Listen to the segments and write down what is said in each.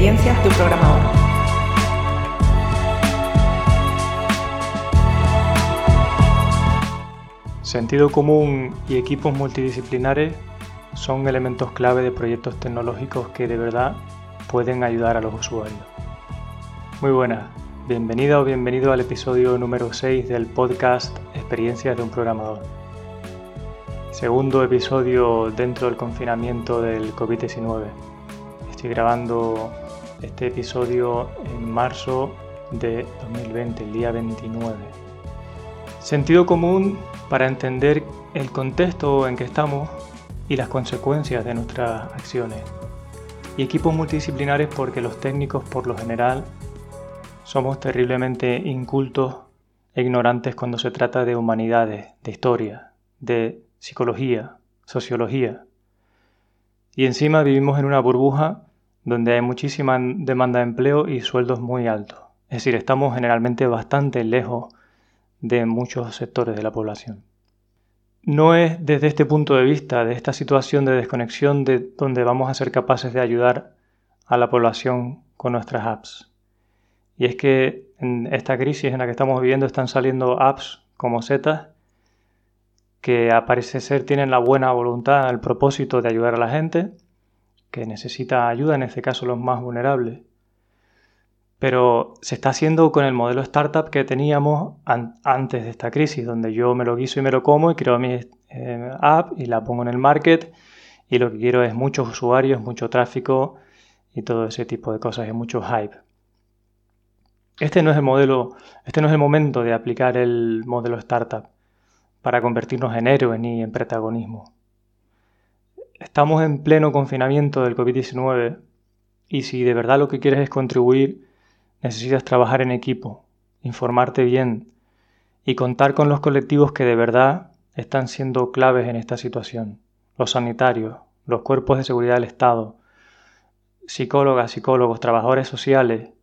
experiencias de un programador. Sentido común y equipos multidisciplinares son elementos clave de proyectos tecnológicos que de verdad pueden ayudar a los usuarios. Muy buenas, bienvenida o bienvenido al episodio número 6 del podcast Experiencias de un programador. Segundo episodio dentro del confinamiento del COVID-19. Estoy grabando este episodio en marzo de 2020, el día 29. Sentido común para entender el contexto en que estamos y las consecuencias de nuestras acciones. Y equipos multidisciplinares porque los técnicos por lo general somos terriblemente incultos e ignorantes cuando se trata de humanidades, de historia, de psicología, sociología. Y encima vivimos en una burbuja donde hay muchísima demanda de empleo y sueldos muy altos. Es decir, estamos generalmente bastante lejos de muchos sectores de la población. No es desde este punto de vista, de esta situación de desconexión, de donde vamos a ser capaces de ayudar a la población con nuestras apps. Y es que en esta crisis en la que estamos viviendo están saliendo apps como Zetas que a parece ser tienen la buena voluntad, el propósito de ayudar a la gente, que necesita ayuda, en este caso los más vulnerables. Pero se está haciendo con el modelo startup que teníamos antes de esta crisis, donde yo me lo guiso y me lo como y creo mi eh, app y la pongo en el market y lo que quiero es muchos usuarios, mucho tráfico y todo ese tipo de cosas y mucho hype. Este no es el modelo, este no es el momento de aplicar el modelo startup para convertirnos en héroes ni en protagonismo. Estamos en pleno confinamiento del COVID-19 y si de verdad lo que quieres es contribuir, necesitas trabajar en equipo, informarte bien y contar con los colectivos que de verdad están siendo claves en esta situación. Los sanitarios, los cuerpos de seguridad del Estado, psicólogas, psicólogos, trabajadores sociales,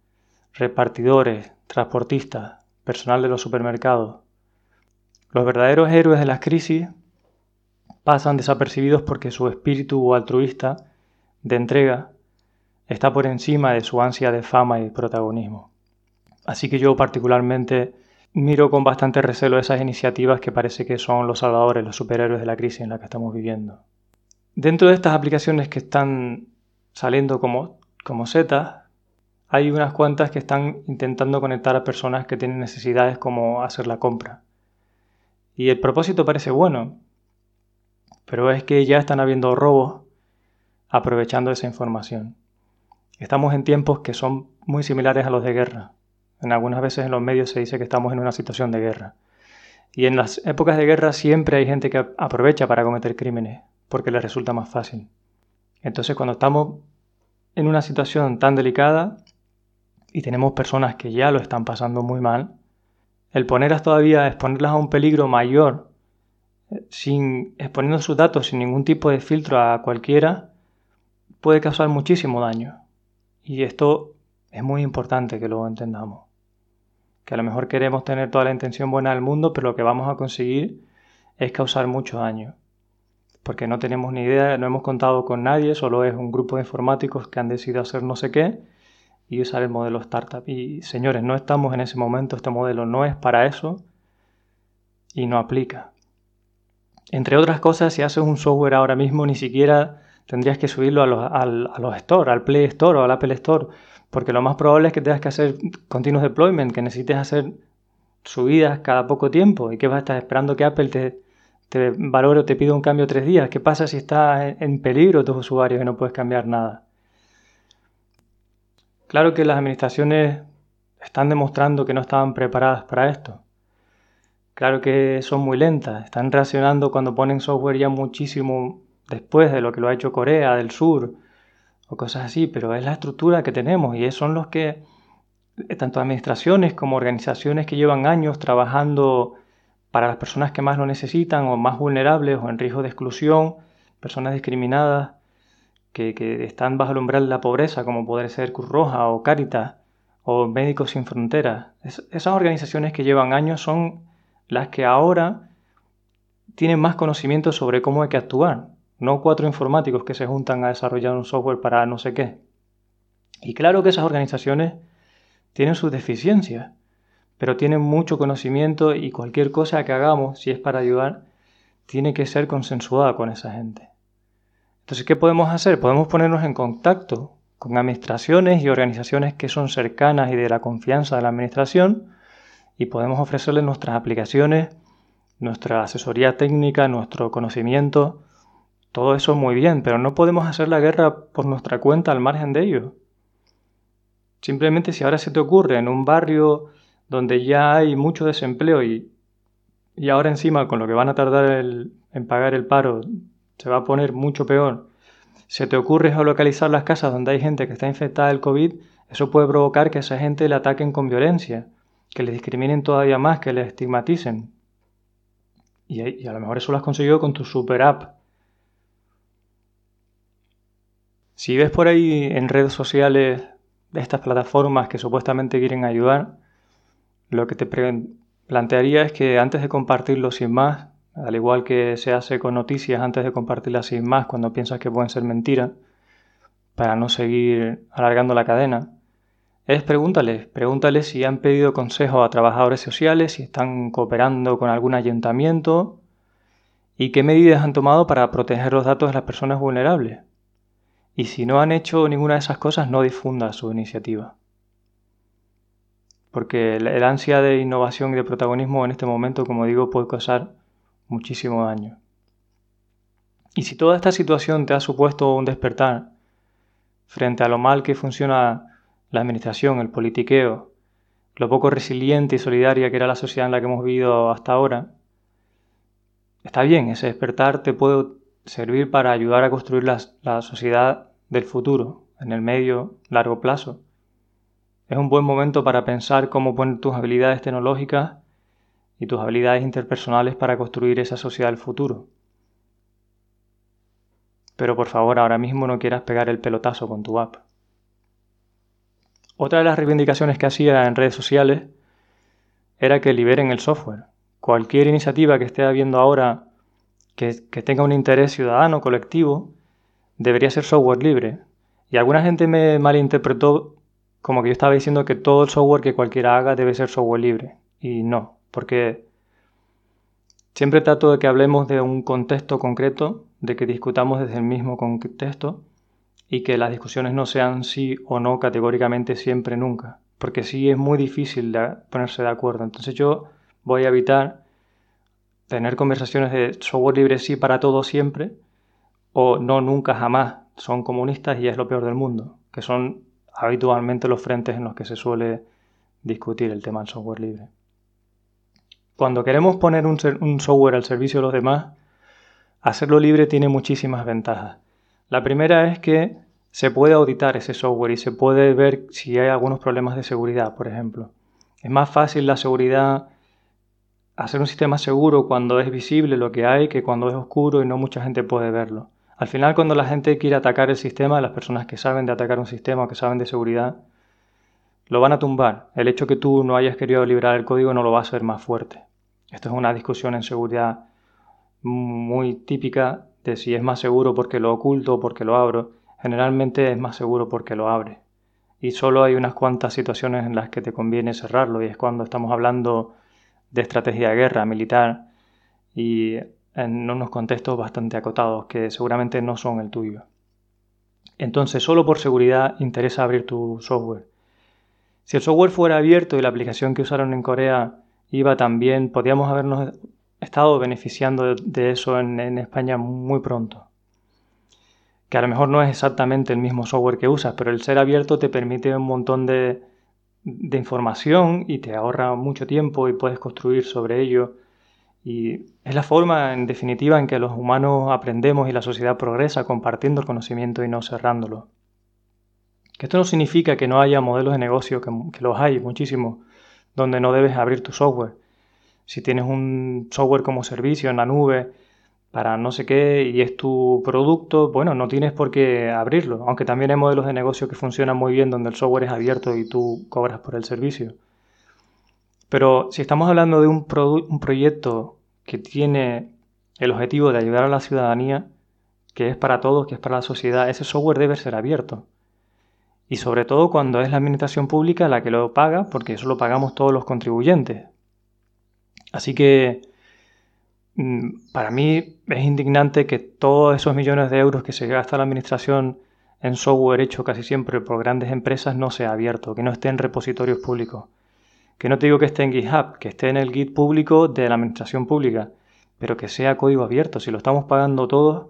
repartidores, transportistas, personal de los supermercados, los verdaderos héroes de las crisis pasan desapercibidos porque su espíritu altruista de entrega está por encima de su ansia de fama y protagonismo. Así que yo particularmente miro con bastante recelo esas iniciativas que parece que son los salvadores, los superhéroes de la crisis en la que estamos viviendo. Dentro de estas aplicaciones que están saliendo como, como setas, hay unas cuantas que están intentando conectar a personas que tienen necesidades como hacer la compra. Y el propósito parece bueno, pero es que ya están habiendo robos aprovechando esa información. Estamos en tiempos que son muy similares a los de guerra. En algunas veces en los medios se dice que estamos en una situación de guerra. Y en las épocas de guerra siempre hay gente que aprovecha para cometer crímenes, porque les resulta más fácil. Entonces cuando estamos en una situación tan delicada y tenemos personas que ya lo están pasando muy mal, el ponerlas todavía, exponerlas a un peligro mayor, sin exponiendo sus datos sin ningún tipo de filtro a cualquiera, puede causar muchísimo daño. Y esto es muy importante que lo entendamos. Que a lo mejor queremos tener toda la intención buena del mundo, pero lo que vamos a conseguir es causar mucho daño. Porque no tenemos ni idea, no hemos contado con nadie, solo es un grupo de informáticos que han decidido hacer no sé qué y usar el modelo startup. Y señores, no estamos en ese momento, este modelo no es para eso y no aplica. Entre otras cosas, si haces un software ahora mismo, ni siquiera tendrías que subirlo a los, a los Store, al Play Store o al Apple Store, porque lo más probable es que tengas que hacer continuous deployment, que necesites hacer subidas cada poco tiempo y que vas a estar esperando que Apple te, te valore o te pida un cambio tres días. ¿Qué pasa si está en peligro tus usuarios y no puedes cambiar nada? Claro que las administraciones están demostrando que no estaban preparadas para esto. Claro que son muy lentas, están reaccionando cuando ponen software ya muchísimo después de lo que lo ha hecho Corea del Sur o cosas así, pero es la estructura que tenemos y son los que, tanto administraciones como organizaciones que llevan años trabajando para las personas que más lo necesitan o más vulnerables o en riesgo de exclusión, personas discriminadas, que, están bajo el umbral de la pobreza, como puede ser Cruz Roja o Caritas o Médicos Sin Fronteras. esas organizaciones que llevan años son las que ahora tienen más conocimiento sobre cómo hay que actuar, no cuatro informáticos que se juntan a desarrollar un software para no sé qué. Y claro que esas organizaciones tienen sus deficiencias, pero tienen mucho conocimiento y cualquier cosa que hagamos, si es para ayudar, tiene que ser consensuada con esa gente. Entonces, ¿qué podemos hacer? Podemos ponernos en contacto con administraciones y organizaciones que son cercanas y de la confianza de la administración y podemos ofrecerles nuestras aplicaciones, nuestra asesoría técnica, nuestro conocimiento, todo eso muy bien, pero no podemos hacer la guerra por nuestra cuenta al margen de ello. Simplemente si ahora se te ocurre en un barrio donde ya hay mucho desempleo y, y ahora encima con lo que van a tardar en pagar el paro se va a poner mucho peor, se te ocurre geolocalizar las casas donde hay gente que está infectada del COVID, eso puede provocar que esa gente le ataquen con violencia, que le discriminen todavía más, que le estigmaticen. Y, a lo mejor eso lo has conseguido con tu super app. Si ves por ahí en redes sociales estas plataformas que supuestamente quieren ayudar, lo que te plantearía es que antes de compartirlo sin más, al igual que se hace con noticias antes de compartirlas sin más cuando piensas que pueden ser mentiras, para no seguir alargando la cadena, es pregúntales, pregúntales si han pedido consejo a trabajadores sociales, si están cooperando con algún ayuntamiento y qué medidas han tomado para proteger los datos de las personas vulnerables. Y si no han hecho ninguna de esas cosas, no difunda su iniciativa. Porque el ansia de innovación y de protagonismo en este momento, como digo, puede causar muchísimo daño. Y si toda esta situación te ha supuesto un despertar frente a lo mal que funciona la administración, el politiqueo, lo poco resiliente y solidaria que era la sociedad en la que hemos vivido hasta ahora, está bien, ese despertar te puede servir para ayudar a construir la, sociedad del futuro, en el medio, largo plazo. Es un buen momento para pensar cómo poner tus habilidades tecnológicas y tus habilidades interpersonales para construir esa sociedad del futuro. Pero por favor, ahora mismo no quieras pegar el pelotazo con tu app. Otra de las reivindicaciones que hacía en redes sociales era que liberen el software. Cualquier iniciativa que esté habiendo ahora que, tenga un interés ciudadano, colectivo, debería ser software libre. Y alguna gente me malinterpretó como que yo estaba diciendo que todo el software que cualquiera haga debe ser software libre. Y no, porque siempre trato de que hablemos de un contexto concreto, de que discutamos desde el mismo contexto y que las discusiones no sean sí o no categóricamente siempre nunca, porque sí es muy difícil ponerse de acuerdo. Entonces yo voy a evitar tener conversaciones de software libre sí para todo siempre o no nunca jamás son comunistas y es lo peor del mundo, que son habitualmente los frentes en los que se suele discutir el tema del software libre. Cuando queremos poner un, software al servicio de los demás, hacerlo libre tiene muchísimas ventajas. La primera es que se puede auditar ese software y se puede ver si hay algunos problemas de seguridad, por ejemplo. Es más fácil la seguridad, hacer un sistema seguro cuando es visible lo que hay que cuando es oscuro y no mucha gente puede verlo. Al final, cuando la gente quiere atacar el sistema, las personas que saben de atacar un sistema o que saben de seguridad, lo van a tumbar. El hecho que tú no hayas querido liberar el código no lo va a hacer más fuerte. Esto es una discusión en seguridad muy típica si es más seguro porque lo oculto o porque lo abro. Generalmente es más seguro porque lo abre. Y solo hay unas cuantas situaciones en las que te conviene cerrarlo y es cuando estamos hablando de estrategia de guerra militar y en unos contextos bastante acotados que seguramente no son el tuyo. Entonces, solo por seguridad interesa abrir tu software. Si el software fuera abierto y la aplicación que usaron en Corea iba también, podíamos habernos estado beneficiando de, eso en, España muy pronto. Que a lo mejor no es exactamente el mismo software que usas, pero el ser abierto te permite un montón de, información y te ahorra mucho tiempo y puedes construir sobre ello. Y es la forma, en definitiva, en que los humanos aprendemos y la sociedad progresa compartiendo el conocimiento y no cerrándolo. Que esto no significa que no haya modelos de negocio, que, que los hay muchísimos, donde no debes abrir tu software. Si tienes un software como servicio en la nube para no sé qué y es tu producto, bueno, no tienes por qué abrirlo, aunque también hay modelos de negocio que funcionan muy bien donde el software es abierto y tú cobras por el servicio. Pero si estamos hablando de un, un proyecto que tiene el objetivo de ayudar a la ciudadanía, que es para todos, que es para la sociedad, ese software debe ser abierto. Y sobre todo cuando es la administración pública la que lo paga, porque eso lo pagamos todos los contribuyentes. Así que mm, para mí es indignante que todos esos millones de euros que se gasta la administración en software hecho casi siempre por grandes empresas no sea abierto, que no esté en repositorios públicos. Que no te digo que esté en GitHub, que esté en el Git público de la administración pública, pero que sea código abierto. Si lo estamos pagando todos,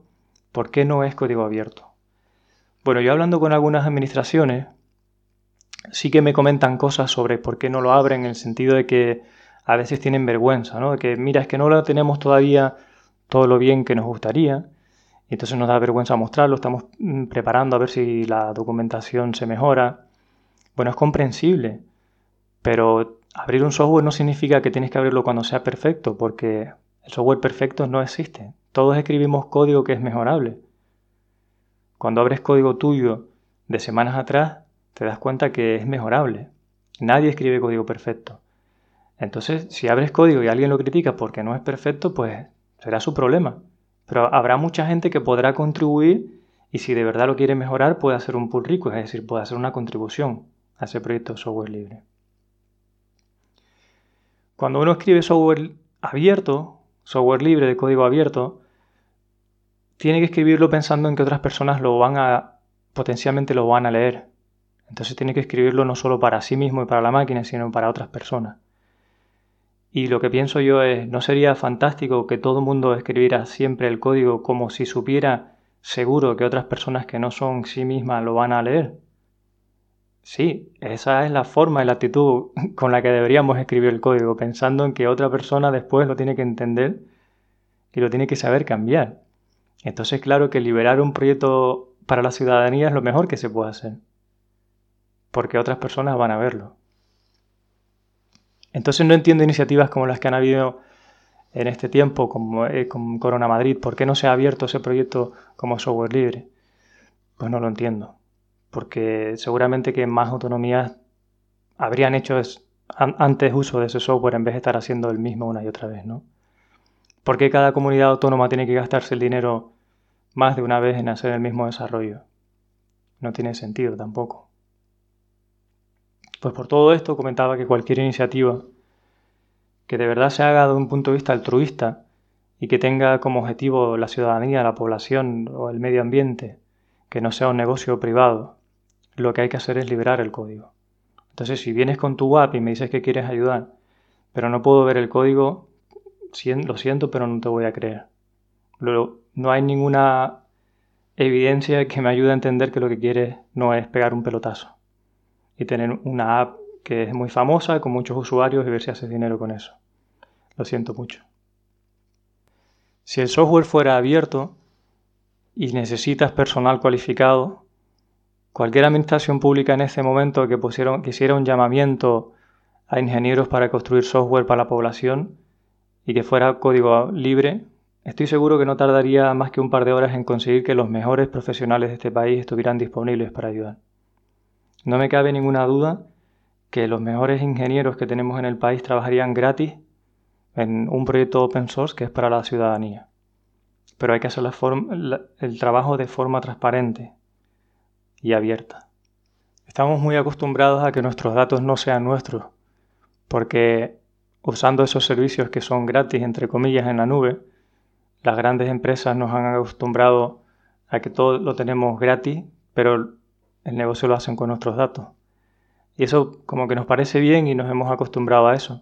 ¿por qué no es código abierto? Bueno, yo hablando con algunas administraciones, sí que me comentan cosas sobre por qué no lo abren, en el sentido de que a veces tienen vergüenza, ¿no? De que, mira, es que no lo tenemos todavía todo lo bien que nos gustaría, y entonces nos da vergüenza mostrarlo, estamos mm, preparando a ver si la documentación se mejora. Bueno, es comprensible, pero abrir un software no significa que tienes que abrirlo cuando sea perfecto, porque el software perfecto no existe. Todos escribimos código que es mejorable. Cuando abres código tuyo de semanas atrás, te das cuenta que es mejorable. Nadie escribe código perfecto. Entonces, si abres código y alguien lo critica porque no es perfecto, pues será su problema. Pero habrá mucha gente que podrá contribuir y si de verdad lo quiere mejorar, puede hacer un pull request, es decir, puede hacer una contribución a ese proyecto de software libre. Cuando uno escribe software abierto, software libre de código abierto, tiene que escribirlo pensando en que otras personas lo van a potencialmente lo van a leer. Entonces tiene que escribirlo no solo para sí mismo y para la máquina, sino para otras personas. Y lo que pienso yo es, ¿no sería fantástico que todo el mundo escribiera siempre el código como si supiera seguro que otras personas que no son sí mismas lo van a leer? Sí, esa es la forma y la actitud con la que deberíamos escribir el código, pensando en que otra persona después lo tiene que entender y lo tiene que saber cambiar. Entonces, claro que liberar un proyecto para la ciudadanía es lo mejor que se puede hacer, porque otras personas van a verlo. Entonces no entiendo iniciativas como las que han habido en este tiempo, como eh, Corona Madrid, ¿por qué no se ha abierto ese proyecto como software libre? Pues no lo entiendo porque seguramente que más autonomías habrían hecho antes uso de ese software en vez de estar haciendo el mismo una y otra vez, ¿no? ¿Por qué cada comunidad autónoma tiene que gastarse el dinero más de una vez en hacer el mismo desarrollo? No tiene sentido tampoco. Pues por todo esto comentaba que cualquier iniciativa que de verdad se haga de un punto de vista altruista y que tenga como objetivo la ciudadanía, la población o el medio ambiente, que no sea un negocio privado, lo que hay que hacer es liberar el código. Entonces, si vienes con tu app y me dices que quieres ayudar, pero no puedo ver el código, lo siento, pero no te voy a creer. No hay ninguna evidencia que me ayude a entender que lo que quieres no es pegar un pelotazo y tener una app que es muy famosa, con muchos usuarios y ver si haces dinero con eso. Lo siento mucho. Si el software fuera abierto y necesitas personal cualificado, Cualquier administración pública en ese momento que, pusieron, que hiciera un llamamiento a ingenieros para construir software para la población y que fuera código libre, estoy seguro que no tardaría más que un par de horas en conseguir que los mejores profesionales de este país estuvieran disponibles para ayudar. No me cabe ninguna duda que los mejores ingenieros que tenemos en el país trabajarían gratis en un proyecto open source que es para la ciudadanía. Pero hay que hacer el trabajo de forma transparente, y abierta. Estamos muy acostumbrados a que nuestros datos no sean nuestros, porque usando esos servicios que son gratis, entre comillas, en la nube, las grandes empresas nos han acostumbrado a que todo lo tenemos gratis, pero el negocio lo hacen con nuestros datos. Y eso como que nos parece bien y nos hemos acostumbrado a eso.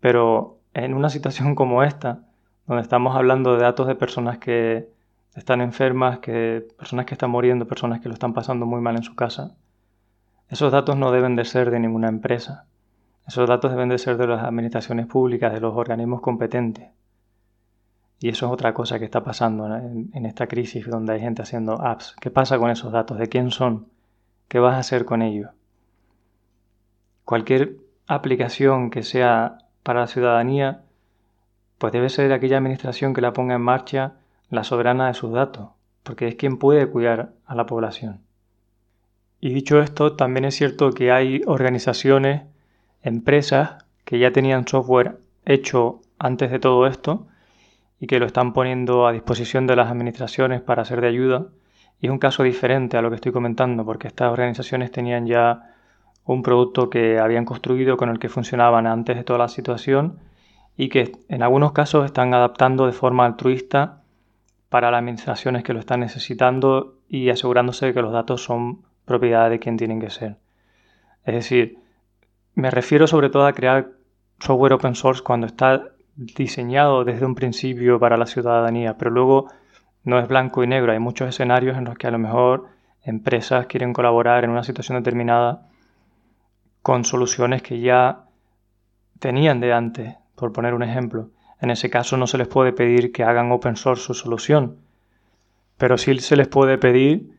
Pero en una situación como esta, donde estamos hablando de datos de personas que están enfermas, que personas que están muriendo, personas que lo están pasando muy mal en su casa. Esos datos no deben de ser de ninguna empresa. Esos datos deben de ser de las administraciones públicas, de los organismos competentes. Y eso es otra cosa que está pasando en, en esta crisis donde hay gente haciendo apps. ¿Qué pasa con esos datos? ¿De quién son? ¿Qué vas a hacer con ellos? Cualquier aplicación que sea para la ciudadanía, pues debe ser aquella administración que la ponga en marcha la soberana de sus datos, porque es quien puede cuidar a la población. Y dicho esto, también es cierto que hay organizaciones, empresas que ya tenían software hecho antes de todo esto y que lo están poniendo a disposición de las administraciones para ser de ayuda Y es un caso diferente a lo que estoy comentando, porque estas organizaciones tenían ya un producto que habían construido con el que funcionaban antes de toda la situación y que en algunos casos están adaptando de forma altruista para las administraciones que lo están necesitando y asegurándose de que los datos son propiedad de quien tienen que ser. Es decir, me refiero sobre todo a crear software open source cuando está diseñado desde un principio para la ciudadanía, pero luego no es blanco y negro. Hay muchos escenarios en los que a lo mejor empresas quieren colaborar en una situación determinada con soluciones que ya tenían de antes, por poner un ejemplo. En ese caso no se les puede pedir que hagan open source su solución, pero sí se les puede pedir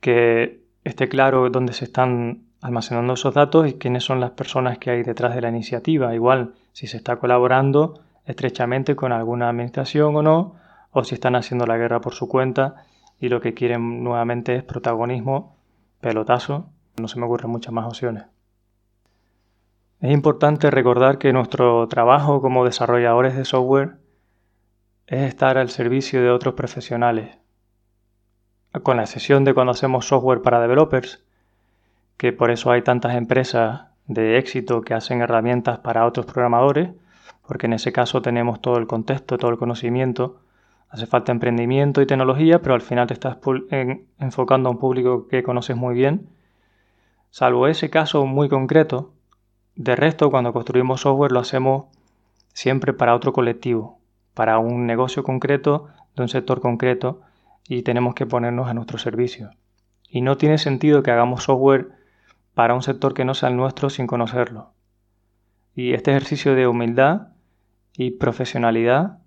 que esté claro dónde se están almacenando esos datos y quiénes son las personas que hay detrás de la iniciativa. Igual si se está colaborando estrechamente con alguna administración o no, o si están haciendo la guerra por su cuenta y lo que quieren nuevamente es protagonismo, pelotazo, no se me ocurren muchas más opciones. Es importante recordar que nuestro trabajo como desarrolladores de software es estar al servicio de otros profesionales, con la excepción de cuando hacemos software para developers, que por eso hay tantas empresas de éxito que hacen herramientas para otros programadores, porque en ese caso tenemos todo el contexto, todo el conocimiento, hace falta emprendimiento y tecnología, pero al final te estás enfocando a un público que conoces muy bien. Salvo ese caso muy concreto, de resto cuando construimos software lo hacemos siempre para otro colectivo, para un negocio concreto, de un sector concreto, y tenemos que ponernos a nuestro servicio. Y no tiene sentido que hagamos software para un sector que no sea el nuestro sin conocerlo. Y este ejercicio de humildad y profesionalidad,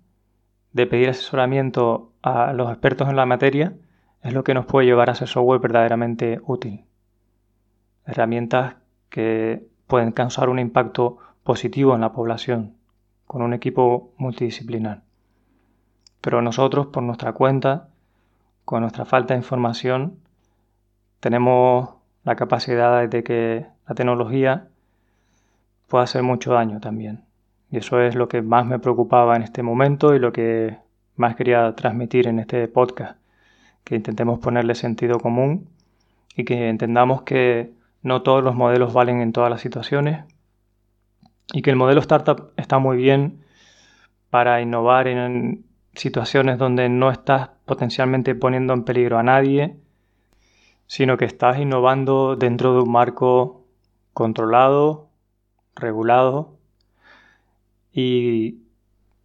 de pedir asesoramiento a los expertos en la materia, es lo que nos puede llevar a hacer software verdaderamente útil. Herramientas que pueden causar un impacto positivo en la población con un equipo multidisciplinar. Pero nosotros, por nuestra cuenta, con nuestra falta de información, tenemos la capacidad de que la tecnología pueda hacer mucho daño también. Y eso es lo que más me preocupaba en este momento y lo que más quería transmitir en este podcast, que intentemos ponerle sentido común y que entendamos que no todos los modelos valen en todas las situaciones y que el modelo startup está muy bien para innovar en situaciones donde no estás potencialmente poniendo en peligro a nadie sino que estás innovando dentro de un marco controlado, regulado y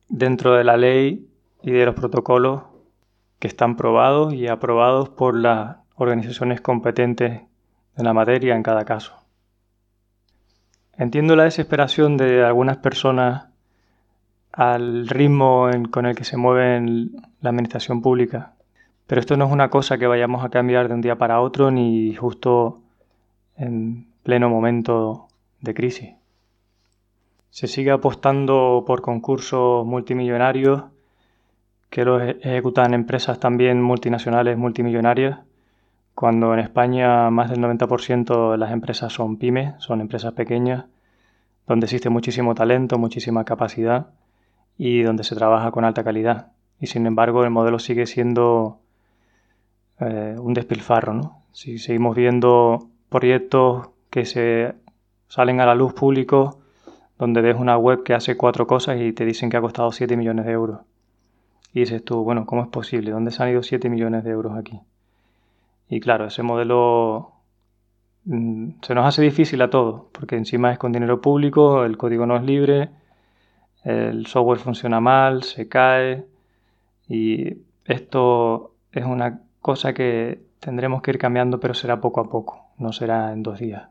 dentro de la ley y de los protocolos que están probados y aprobados por las organizaciones competentes en la materia en cada caso. Entiendo la desesperación de algunas personas al ritmo con el que se mueve la administración pública pero esto no es una cosa que vayamos a cambiar de un día para otro ni justo en pleno momento de crisis. Se sigue apostando por concursos multimillonarios que los e-, ejecutan empresas también multinacionales multimillonarias, cuando en España más del 90% de las empresas son pymes, son empresas pequeñas, donde existe muchísimo talento, muchísima capacidad y donde se trabaja con alta calidad. Y sin embargo el modelo sigue siendo eh, un despilfarro. ¿no? Si seguimos viendo proyectos que se salen a la luz público donde ves una web que hace cuatro cosas y te dicen que ha costado 7 millones de euros. Y dices tú, bueno, ¿cómo es posible? ¿Dónde se han ido 7 millones de euros aquí? Y claro, ese modelo mm, se nos hace difícil a todos, porque encima es con dinero público, el código no es libre, el software funciona mal, se cae, y esto es una cosa que tendremos que ir cambiando, pero será poco a poco, no será en dos días.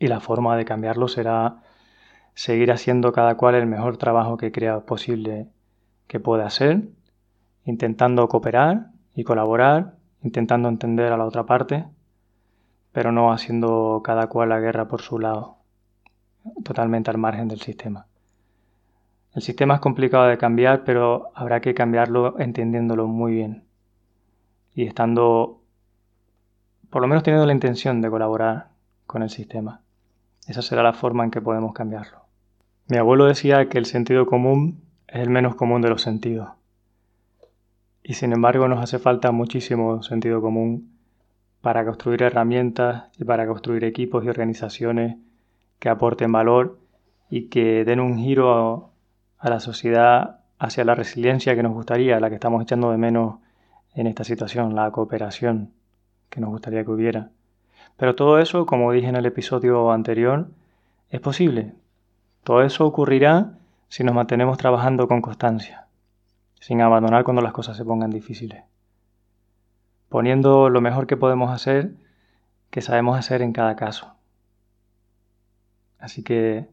Y la forma de cambiarlo será seguir haciendo cada cual el mejor trabajo que crea posible que pueda hacer, intentando cooperar y colaborar, intentando entender a la otra parte, pero no haciendo cada cual la guerra por su lado, totalmente al margen del sistema. El sistema es complicado de cambiar, pero habrá que cambiarlo entendiéndolo muy bien y estando, por lo menos teniendo la intención de colaborar con el sistema. Esa será la forma en que podemos cambiarlo. Mi abuelo decía que el sentido común es el menos común de los sentidos. Y sin embargo nos hace falta muchísimo sentido común para construir herramientas y para construir equipos y organizaciones que aporten valor y que den un giro a, la sociedad hacia la resiliencia que nos gustaría, la que estamos echando de menos en esta situación, la cooperación que nos gustaría que hubiera. Pero todo eso, como dije en el episodio anterior, es posible. Todo eso ocurrirá si nos mantenemos trabajando con constancia, sin abandonar cuando las cosas se pongan difíciles, poniendo lo mejor que podemos hacer, que sabemos hacer en cada caso. Así que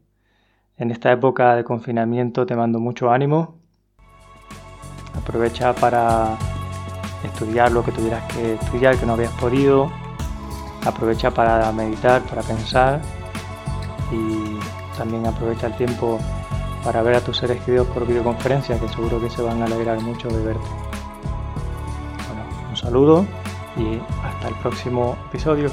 en esta época de confinamiento te mando mucho ánimo. Aprovecha para estudiar lo que tuvieras que estudiar, que no habías podido. Aprovecha para meditar, para pensar. Y también aprovecha el tiempo para ver a tus seres queridos por videoconferencia, que seguro que se van a alegrar mucho de verte. Bueno, un saludo y hasta el próximo episodio.